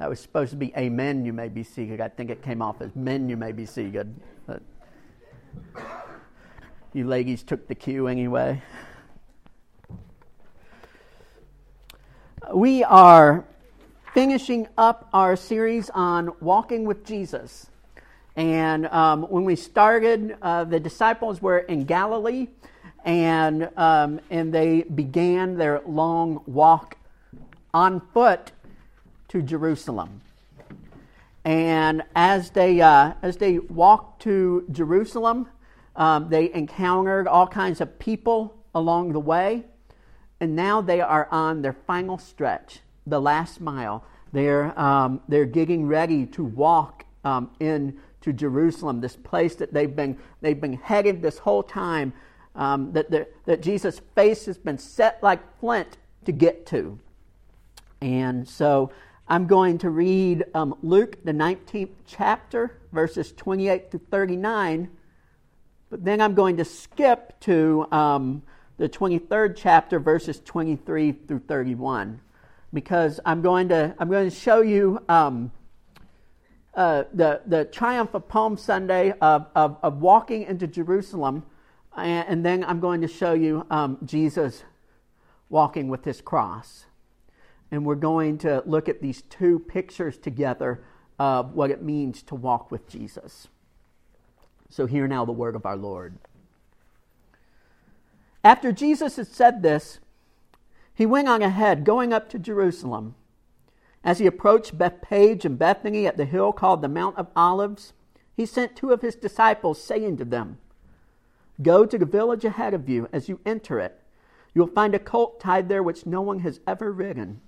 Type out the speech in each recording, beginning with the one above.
That was supposed to be Amen, you may be seated. I think it came off as Men, you may be seated. But you ladies took the cue anyway. We are finishing up our series on walking with Jesus. And um, when we started, uh, the disciples were in Galilee, and um, and they began their long walk on foot to Jerusalem. And as they uh, as they walked to Jerusalem, um, they encountered all kinds of people along the way, and now they are on their final stretch, the last mile. They're um, they're getting ready to walk um, into Jerusalem, this place that they've been they've been headed this whole time. Um, that, that, that Jesus' face has been set like flint to get to. And so I'm going to read um, Luke, the 19th chapter, verses 28 to 39. But then I'm going to skip to um, the 23rd chapter, verses 23 through 31, because I'm going to, I'm going to show you um, uh, the, the triumph of Palm Sunday of, of, of walking into Jerusalem. And, and, then I'm going to show you um, Jesus walking with his cross and we're going to look at these two pictures together of what it means to walk with Jesus. So, hear now the word of our Lord. After Jesus had said this, he went on ahead, going up to Jerusalem. As he approached Bethphage and Bethany at the hill called the Mount of Olives, he sent two of his disciples, saying to them, Go to the village ahead of you. As you enter it, you will find a colt tied there which no one has ever ridden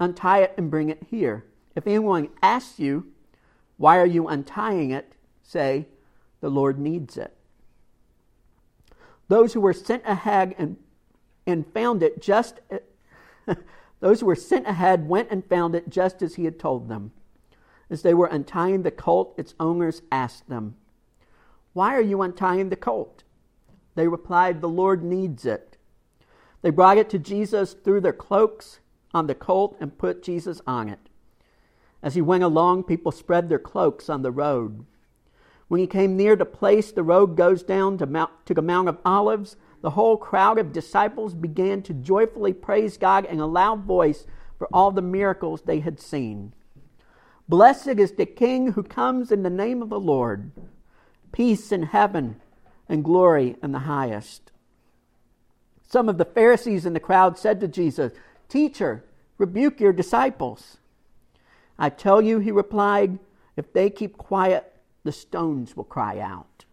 untie it and bring it here. If anyone asks you, Why are you untying it? say, The Lord needs it. Those who were sent ahead and, and found it just those who were sent ahead went and found it just as he had told them. As they were untying the colt, its owners asked them, Why are you untying the colt? They replied, The Lord needs it. They brought it to Jesus, threw their cloaks on the colt and put Jesus on it. As he went along, people spread their cloaks on the road. When he came near the place the road goes down to, Mount, to the Mount of Olives, the whole crowd of disciples began to joyfully praise God in a loud voice for all the miracles they had seen. Blessed is the King who comes in the name of the Lord. Peace in heaven and glory in the highest. Some of the Pharisees in the crowd said to Jesus, Teacher, rebuke your disciples. I tell you, he replied, if they keep quiet, the stones will cry out.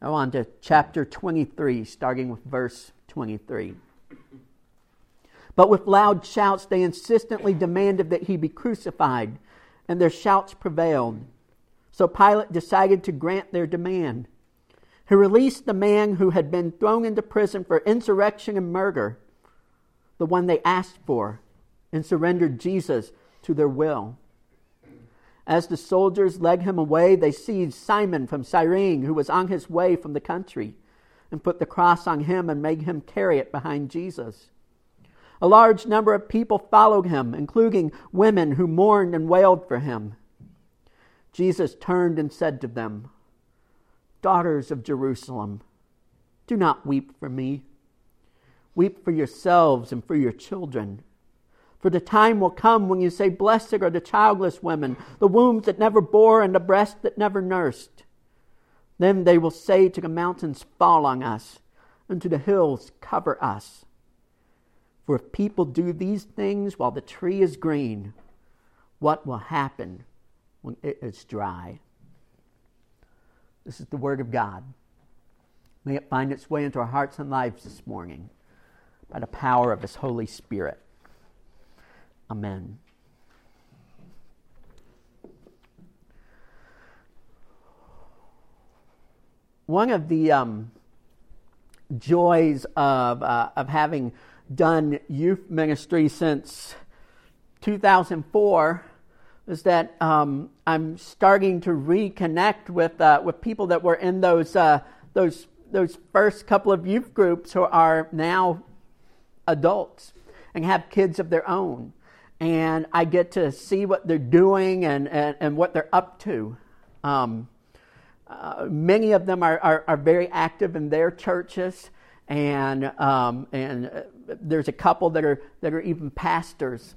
Now, on to chapter 23, starting with verse 23. But with loud shouts, they insistently demanded that he be crucified, and their shouts prevailed. So Pilate decided to grant their demand. He released the man who had been thrown into prison for insurrection and murder the one they asked for, and surrendered Jesus to their will. As the soldiers led him away, they seized Simon from Cyrene, who was on his way from the country, and put the cross on him and made him carry it behind Jesus. A large number of people followed him, including women who mourned and wailed for him. Jesus turned and said to them, Daughters of Jerusalem, do not weep for me Weep for yourselves and for your children. For the time will come when you say, Blessed are the childless women, the wombs that never bore, and the breasts that never nursed. Then they will say to the mountains, Fall on us, and to the hills, Cover us. For if people do these things while the tree is green, what will happen when it is dry? This is the Word of God. May it find its way into our hearts and lives this morning by the power of His Holy Spirit. Amen. One of the um, joys of, uh, of having done youth ministry since 2004 is that um, I'm starting to reconnect with, uh, with people that were in those, uh, those, those first couple of youth groups who are now adults and have kids of their own. and I get to see what they're doing and, and, and what they're up to. Um, uh, many of them are, are, are, very active in their churches, and, um, and uh, there's a couple that are, that are even pastors.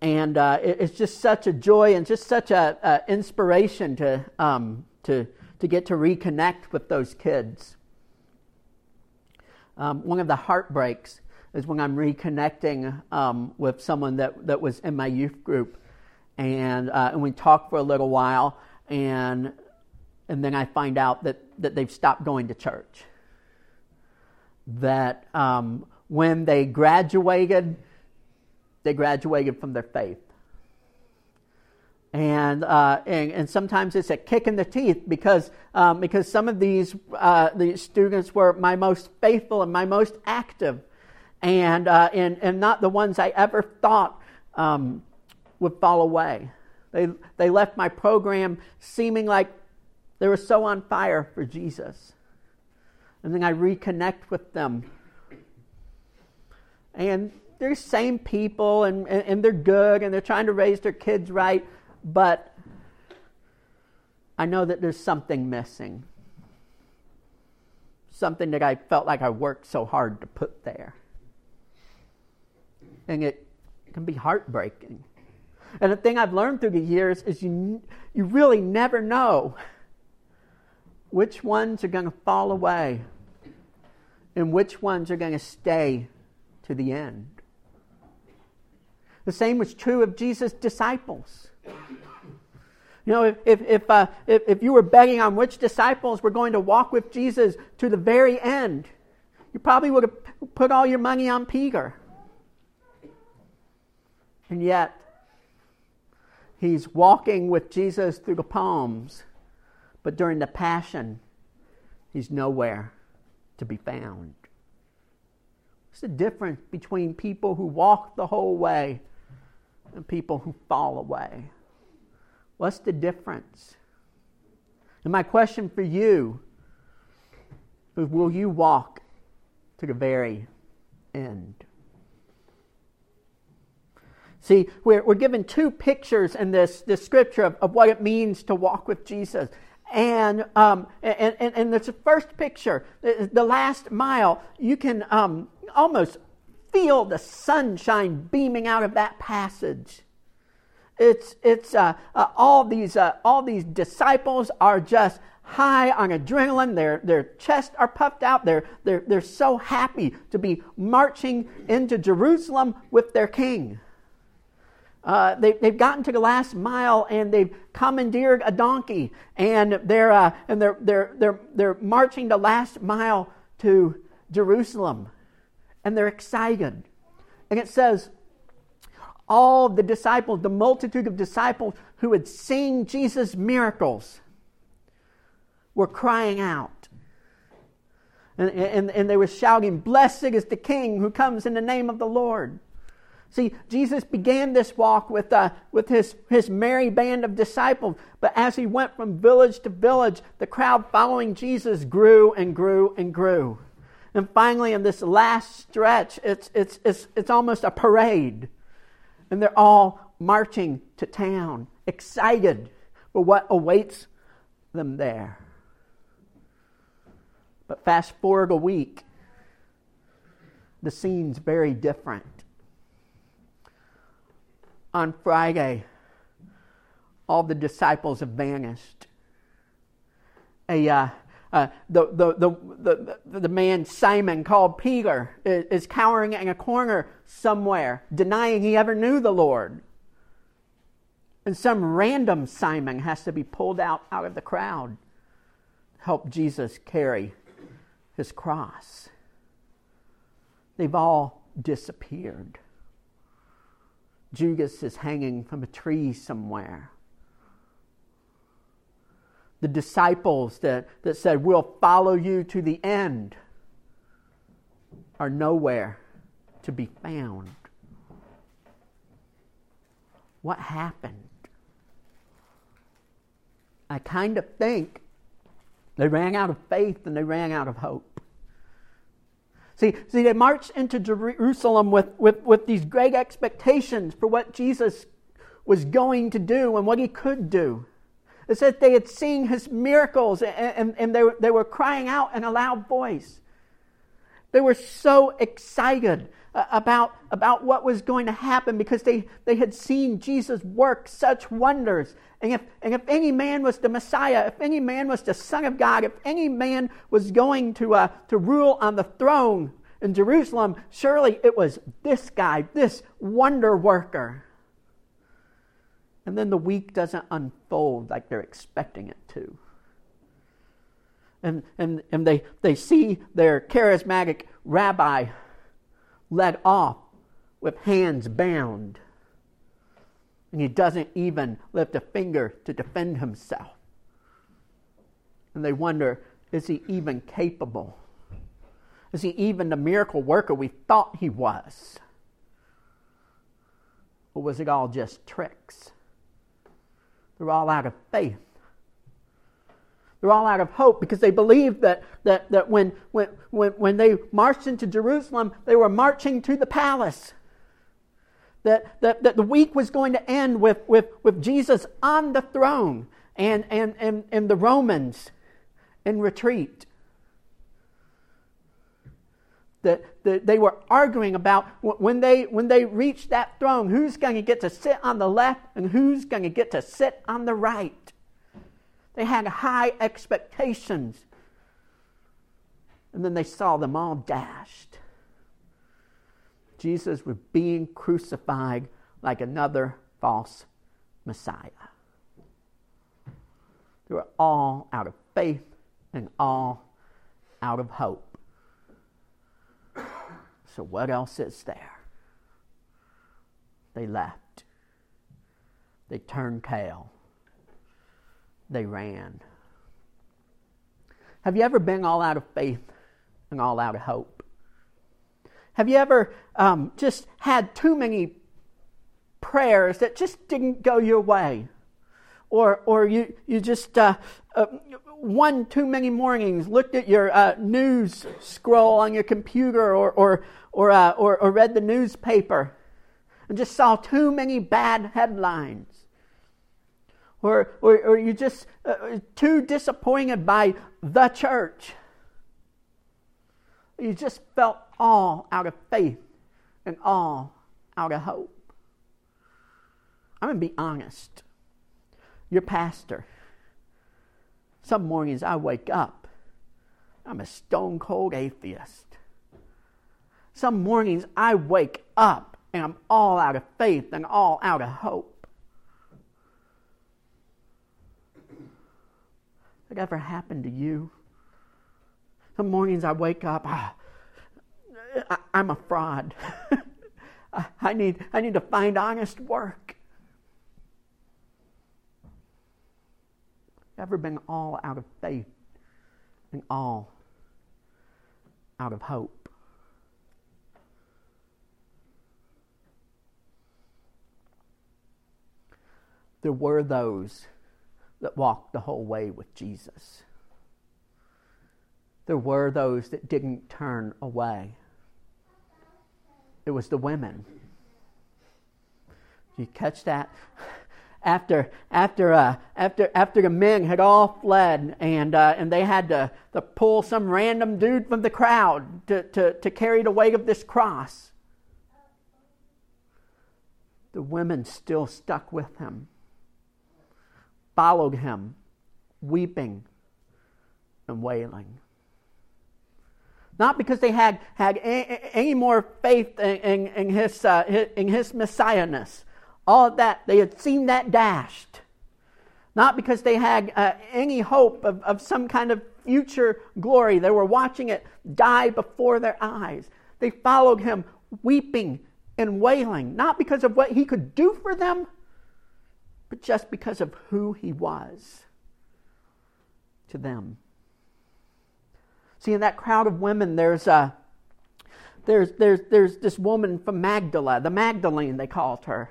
And uh, it, it's just such a joy and just such an inspiration to, um, to, to get to reconnect with those kids. Um, one of the heartbreaks is when I'm reconnecting um, with someone that, that was in my youth group. And, uh, and we talk for a little while, and, and then I find out that, that they've stopped going to church. That um, when they graduated, they graduated from their faith. And, uh, and, and, sometimes it's a kick in the teeth because, um, because some of these, uh, these students were my most faithful and my most active and, uh, and, and not the ones I ever thought um, would fall away. They, they left my program seeming like they were so on fire for Jesus. And then I reconnect with them. And they're same people and, and, and they're good and they're trying to raise their kids right, but I know that there's something missing. Something that I felt like I worked so hard to put there and it can be heartbreaking. And the thing I've learned through the years is you, you really never know which ones are going to fall away and which ones are going to stay to the end. The same was true of Jesus' disciples. You know, if, if, uh, if, if you were betting on which disciples were going to walk with Jesus to the very end, you probably would have put all your money on Peter. And yet, he's walking with Jesus through the palms, but during the passion, he's nowhere to be found. What's the difference between people who walk the whole way and people who fall away? What's the difference? And my question for you is will you walk to the very end? See, we're, we're given two pictures in this, this scripture of, of what it means to walk with Jesus. And, um, and, and, and the first picture, the, the last mile, you can um, almost feel the sunshine beaming out of that passage. It's, it's uh, uh, all, these, uh, all these disciples are just high on adrenaline. Their, their chests are puffed out. They're, they're, they're so happy to be marching into Jerusalem with their king. Uh, they, have gotten to the last mile and they've commandeered a donkey and they're, uh, and they're, they're, they're, they're marching the last mile to Jerusalem and they're excited. And it says, all the disciples, the multitude of disciples who had seen Jesus' miracles, were crying out. And, and, and they were shouting, Blessed is the King who comes in the name of the Lord. See, Jesus began this walk with, uh, with his, his merry band of disciples, but as he went from village to village, the crowd following Jesus grew and grew and grew. And finally, in this last stretch, it's, it's, it's, it's almost a parade. And they're all marching to town, excited for what awaits them there. But fast forward a week, the scene's very different on Friday, all the disciples have vanished. A, uh, uh, the, the, the, the, the man Simon, called Peter, is, is cowering in a corner somewhere, denying he ever knew the Lord. And some random Simon has to be pulled out, out of the crowd to help Jesus carry his cross. They've all disappeared. Judas is hanging from a tree somewhere. The disciples that, that said, We'll follow you to the end, are nowhere to be found. What happened? I kind of think they ran out of faith and they ran out of hope. See, see, they marched into Jerusalem with, with, with these great expectations for what Jesus was going to do and what he could do. It said they had seen his miracles and, and, and they, were, they were crying out in a loud voice. They were so excited uh, about, about what was going to happen because they, they had seen Jesus work such wonders. And if, and if any man was the Messiah, if any man was the Son of God, if any man was going to, uh, to rule on the throne in Jerusalem, surely it was this guy, this wonder worker. And then the week doesn't unfold like they're expecting it to. And, and, and they, they see their charismatic rabbi led off with hands bound. And he doesn't even lift a finger to defend himself. And they wonder is he even capable? Is he even the miracle worker we thought he was? Or was it all just tricks? They're all out of faith. They're all out of hope because they believed that, that, that when, when, when, when they marched into Jerusalem, they were marching to the palace. That, that, that the week was going to end with, with, with Jesus on the throne and, and, and, and the Romans in retreat. That, that they were arguing about when they, when they reached that throne, who's going to get to sit on the left and who's going to get to sit on the right. They had high expectations. And then they saw them all dashed. Jesus was being crucified like another false Messiah. They were all out of faith and all out of hope. So, what else is there? They left. They turned tail they ran. Have you ever been all out of faith and all out of hope? Have you ever um, just had too many prayers that just didn't go your way? Or, or you, you just uh, uh, one too many mornings looked at your uh, news scroll on your computer or, or, or, uh, or, or read the newspaper and just saw too many bad headlines or, or, or you're just uh, too disappointed by the church. You just felt all out of faith and all out of hope. I'm going to be honest. Your pastor. Some mornings I wake up, I'm a stone cold atheist. Some mornings I wake up and I'm all out of faith and all out of hope. That ever happened to you? Some mornings I wake up, ah, I, am a fraud. I, need, I need to find honest work. Ever been all out of faith and all out of hope? There were those that walked the whole way with Jesus. There were those that didn't turn away. It was the women. You catch that? After, after, uh, after, after the men had all fled and, uh, and they had to, to pull some random dude from the crowd to, to, to carry the weight of this cross, the women still stuck with him followed him, weeping and wailing. Not because they had, had any more faith in, in, in his, uh, in his messiahness. All of that, they had seen that dashed. Not because they had uh, any hope of, of some kind of future glory. They were watching it die before their eyes. They followed him weeping and wailing, not because of what he could do for them, but just because of who he was to them. See, in that crowd of women, there's a there's there's there's this woman from Magdala, the Magdalene they called her,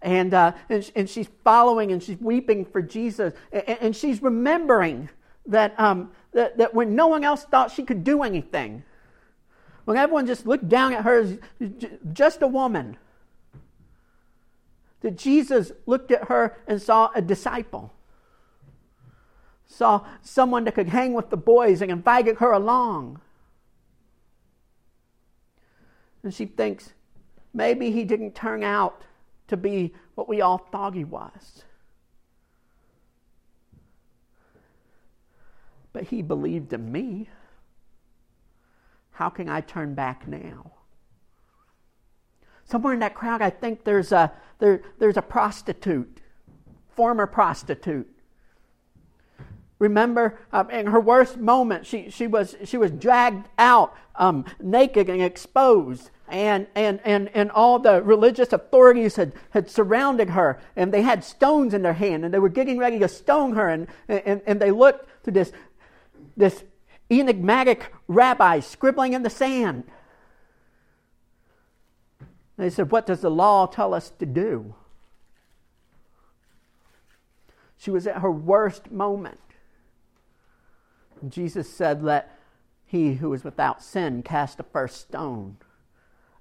and uh, and, and she's following and she's weeping for Jesus, and, and she's remembering that um that that when no one else thought she could do anything, When everyone just looked down at her as just a woman. That Jesus looked at her and saw a disciple. Saw someone that could hang with the boys and invited her along. And she thinks, maybe he didn't turn out to be what we all thought he was. But he believed in me. How can I turn back now? Somewhere in that crowd, I think there's a, there, there's a prostitute, former prostitute. Remember, um, in her worst moment, she, she, was, she was dragged out um, naked and exposed and, and, and, and all the religious authorities had, had surrounded her, and they had stones in their hand, and they were getting ready to stone her, and, and, and they looked to this, this enigmatic rabbi scribbling in the sand. They said, What does the law tell us to do? She was at her worst moment. And Jesus said, Let he who is without sin cast the first stone.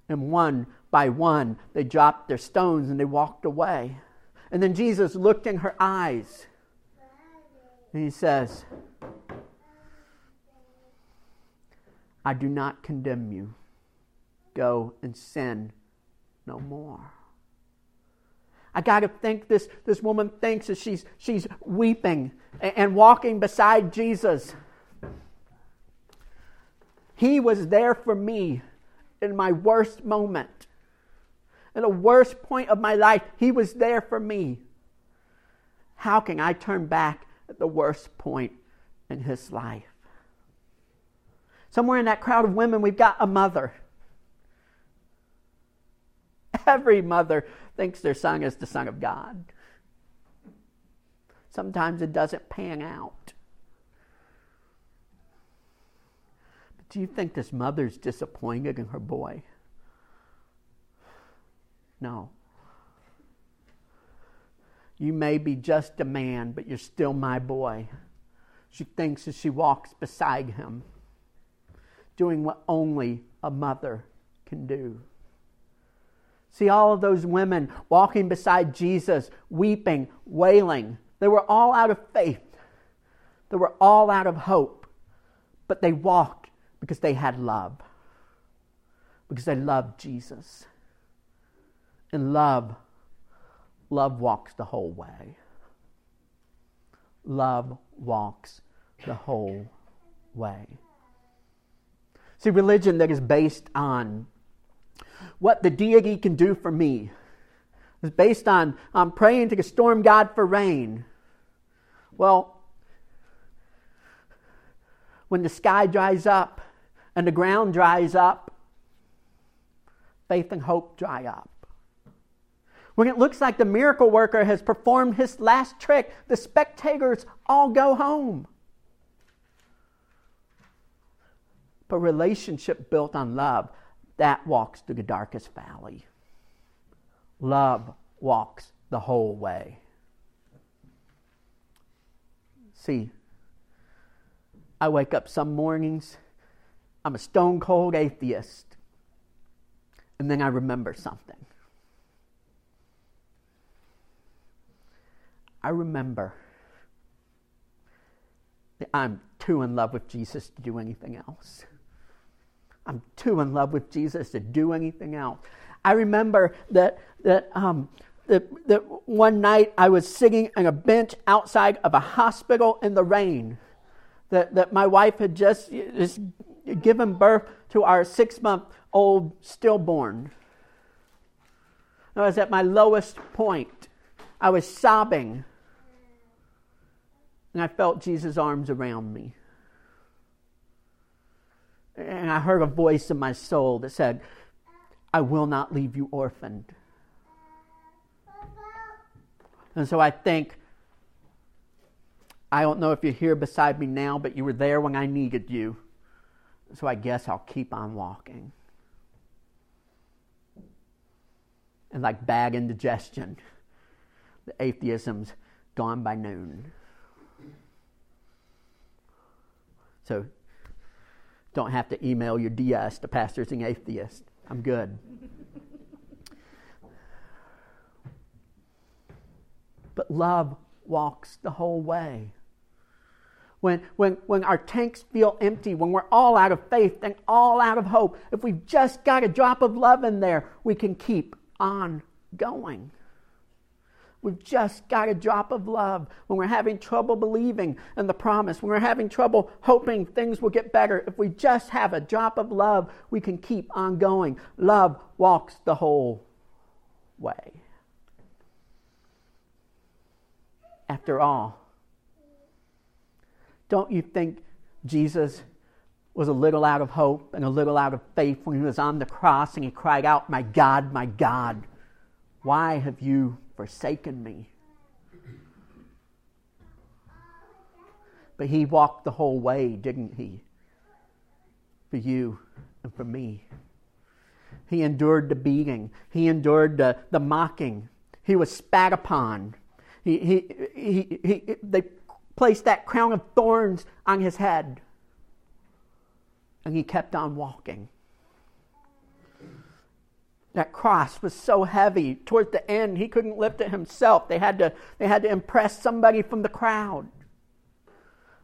And one by one, they dropped their stones and they walked away. And then Jesus looked in her eyes and he says, I do not condemn you. Go and sin no more. I got to think this, this woman thinks as she's, she's weeping and, and walking beside Jesus. He was there for me in my worst moment, in the worst point of my life, He was there for me. How can I turn back at the worst point in His life? Somewhere in that crowd of women, we've got a mother. Every mother thinks their son is the son of God. Sometimes it doesn't pan out. But Do you think this mother's disappointed in her boy? No. You may be just a man, but you're still my boy. She thinks as she walks beside him, doing what only a mother can do. See all of those women walking beside Jesus, weeping, wailing. They were all out of faith. They were all out of hope. But they walked because they had love, because they loved Jesus. And love, love walks the whole way. Love walks the whole way. See, religion that is based on what the deity can do for me is based on on praying to the storm God for rain. Well, when the sky dries up and the ground dries up, faith and hope dry up. When it looks like the miracle worker has performed his last trick, the spectators all go home. But relationship built on love, that walks through the darkest valley. Love walks the whole way. See, I wake up some mornings I'm a stone cold atheist. And then I remember something. I remember that I'm too in love with Jesus to do anything else. I'm too in love with Jesus to do anything else. I remember that that um, that, that one night I was sitting on a bench outside of a hospital in the rain. That that my wife had just, just given birth to our six month old stillborn. I was at my lowest point. I was sobbing. And I felt Jesus' arms around me. And I heard a voice in my soul that said, I will not leave you orphaned. And so I think, I don't know if you're here beside me now, but you were there when I needed you. So I guess I'll keep on walking. And like bag indigestion, the atheism's gone by noon. So Don't have to email your DS to pastors and atheists. I'm good. but love walks the whole way. When, when, when our tanks feel empty, when we're all out of faith and all out of hope, if we've just got a drop of love in there, we can keep on going. We've just got a drop of love when we're having trouble believing in the promise, when we're having trouble hoping things will get better. If we just have a drop of love, we can keep on going. Love walks the whole way. After all, don't you think Jesus was a little out of hope and a little out of faith when he was on the cross and he cried out, My God, my God, why have you forsaken me? But he walked the whole way, didn't he? For you and for me. He endured the beating, he endured the, the mocking, he was spat upon. He, he, he, he, they placed that crown of thorns on his head. And he kept on walking. That cross was so heavy. Towards the end, he couldn't lift it himself. They had to, they had to impress somebody from the crowd.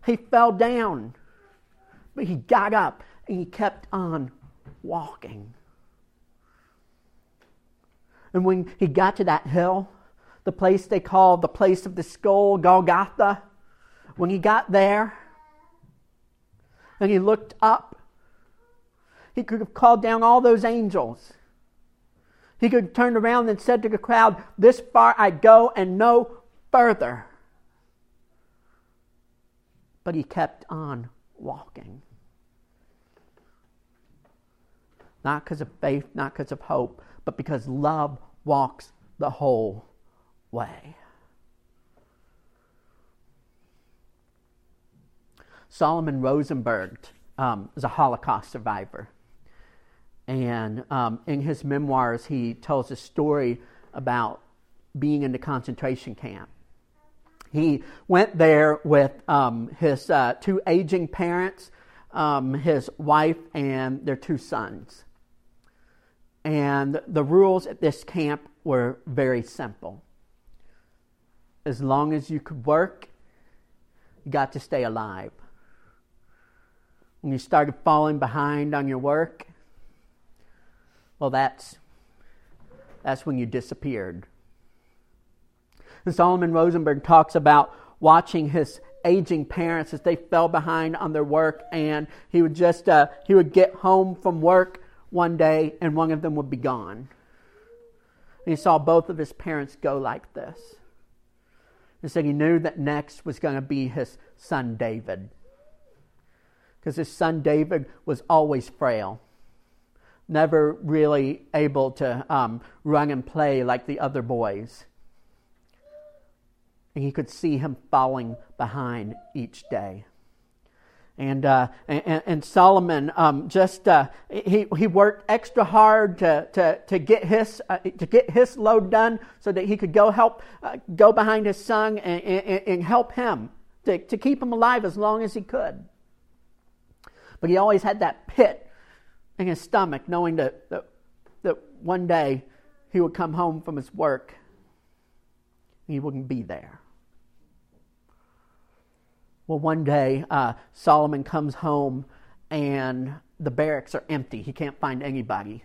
He fell down, but he got up and he kept on walking. And when he got to that hill, the place they called the place of the skull, Golgotha, when he got there and he looked up, he could have called down all those angels. He could turn around and said to the crowd, This far I go and no further. But he kept on walking. Not because of faith, not because of hope, but because love walks the whole way. Solomon Rosenberg um, is a Holocaust survivor. And um, in his memoirs, he tells a story about being in the concentration camp. He went there with um, his uh, two aging parents, um, his wife, and their two sons. And the rules at this camp were very simple. As long as you could work, you got to stay alive when you started falling behind on your work, well, that's, that's when you disappeared. And Solomon Rosenberg talks about watching his aging parents as they fell behind on their work, and he would just uh, he would get home from work one day, and one of them would be gone. And he saw both of his parents go like this. And said he knew that next was going to be his son David because his son David was always frail, never really able to um, run and play like the other boys. And he could see him falling behind each day. And, uh, and, and, Solomon um, just uh, he, he worked extra hard to, to, to, get his, uh, to get his load done so that he could go help uh, go behind his son and, and, and help him to, to keep him alive as long as he could. But he always had that pit in his stomach, knowing that, that, that one day he would come home from his work and he wouldn't be there. Well, one day uh, Solomon comes home and the barracks are empty. He can't find anybody.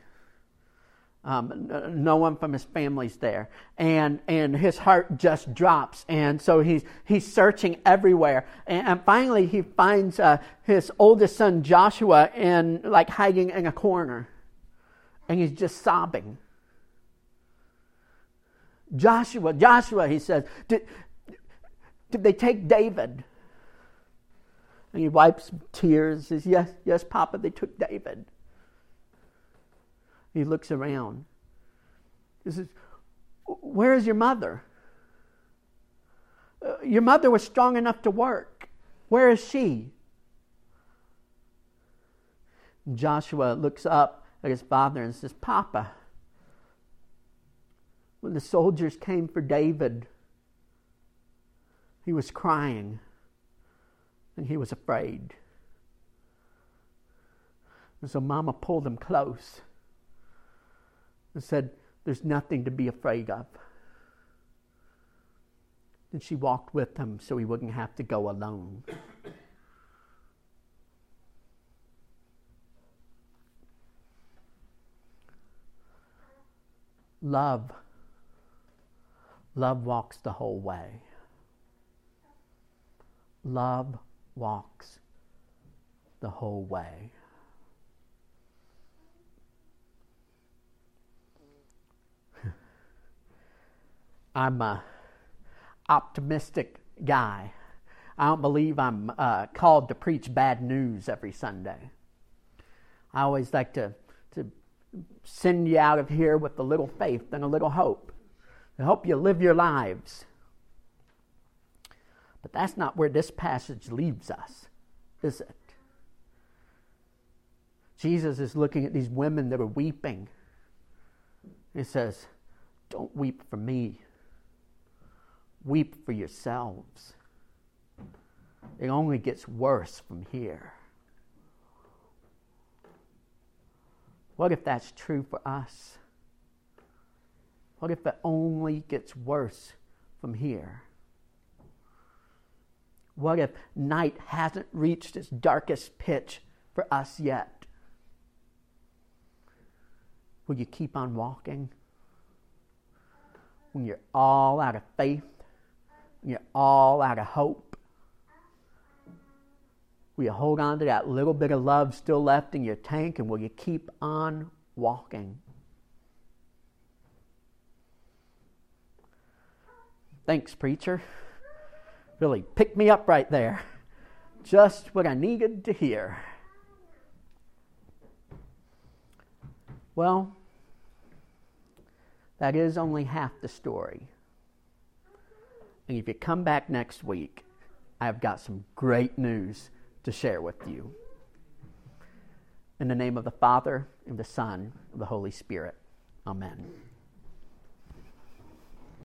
Um, no one from his family's there, and and his heart just drops, and so he's he's searching everywhere, and, and finally he finds uh, his oldest son Joshua in like hiding in a corner, and he's just sobbing. Joshua, Joshua, he says, did, did they take David? And he wipes tears. Says, "Yes, yes, Papa, they took David." He looks around. He says, Where is your mother? Uh, your mother was strong enough to work. Where is she? Joshua looks up at his father and says, Papa, when the soldiers came for David, he was crying and he was afraid. And so Mama pulled him close and said, There's nothing to be afraid of. And she walked with him so he wouldn't have to go alone. Love. Love walks the whole way. Love walks the whole way. I'm a optimistic guy. I don't believe I'm uh, called to preach bad news every Sunday. I always like to, to send you out of here with a little faith and a little hope to help you live your lives. But that's not where this passage leaves us, is it? Jesus is looking at these women that are weeping. He says, Don't weep for me. Weep for yourselves. It only gets worse from here. What if that's true for us? What if it only gets worse from here? What if night hasn't reached its darkest pitch for us yet? Will you keep on walking? When you're all out of faith, you're all out of hope, will you hold on to that little bit of love still left in your tank and will you keep on walking? Thanks, preacher. Really picked me up right there. Just what I needed to hear. Well, that is only half the story. And if you come back next week, I've got some great news to share with you. In the name of the Father, and the Son, and the Holy Spirit. Amen.